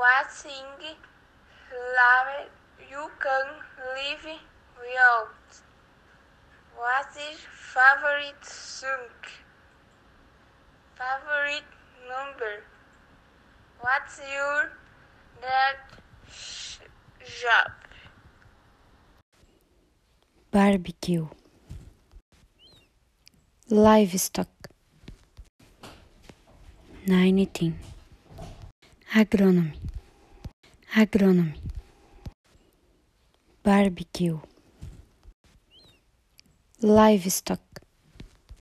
what thing life you can live without? What is favorite song? Favorite number? What's your sh- job? barbecue, livestock, 19, agronomy, agronomy, barbecue, livestock,